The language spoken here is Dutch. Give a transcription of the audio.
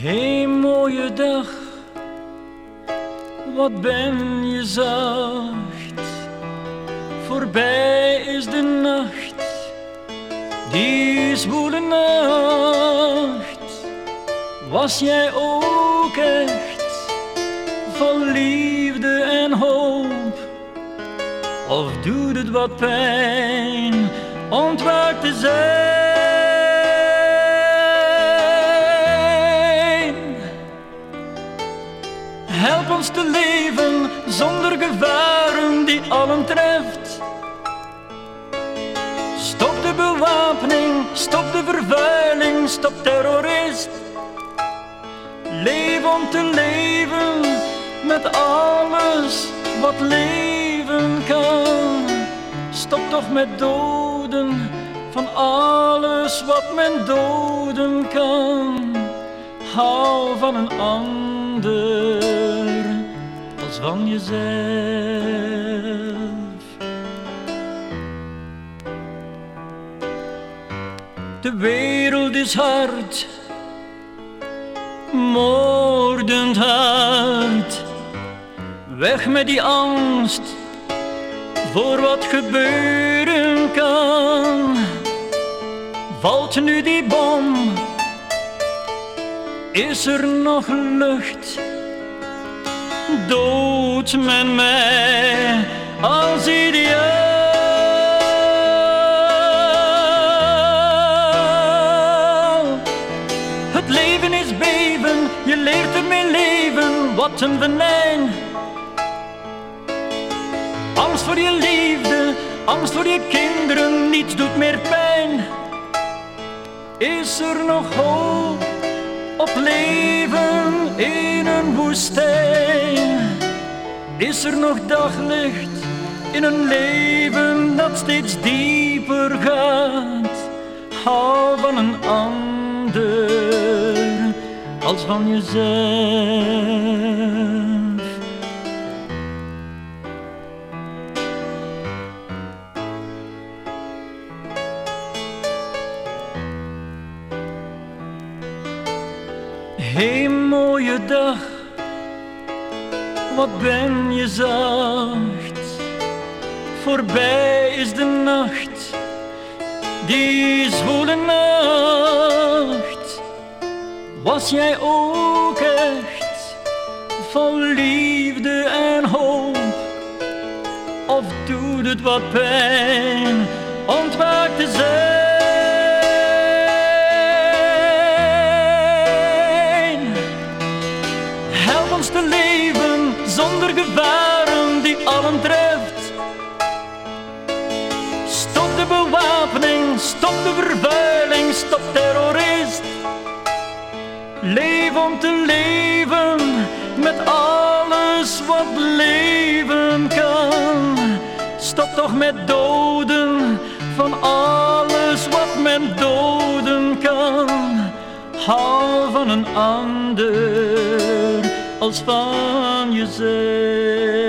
Hey mooie dag, wat ben je zacht. Voorbij is de nacht, die zwoele nacht. Was jij ook echt vol liefde en hoop? Of doet het wat pijn ontwaakt te zijn? Help ons te leven zonder gevaren die allen treft. Stop de bewapening, stop de vervuiling, stop terrorist. Leef om te leven met alles wat leven kan. Stop toch met doden van alles wat men doden kan. Hou van een ander als van jezelf. De wereld is hard, moordend hard. Weg met die angst voor wat gebeuren kan. Valt nu die bom? Is er nog lucht? Dood men mij als ideaal? Het leven is beven, je leert ermee leven, wat een venijn. Angst voor je liefde, angst voor je kinderen, niets doet meer pijn. Is er nog hoop leven in een woestijn? Is er nog daglicht in een leven dat steeds dieper gaat? Hou van een ander als van jezelf. Hey mooie dag, wat ben je zacht. Voorbij is de nacht, die zwoele nacht. Was jij ook echt vol liefde en hoop? Of doet het wat pijn ontwaakt te Te leven zonder gevaren die allen treft. Stop de bewapening, stop de vervuiling, stop terrorist. Leef om te leven met alles wat leven kan. Stop toch met doden van alles wat men doden kan. Hou van een ander als van jezelf.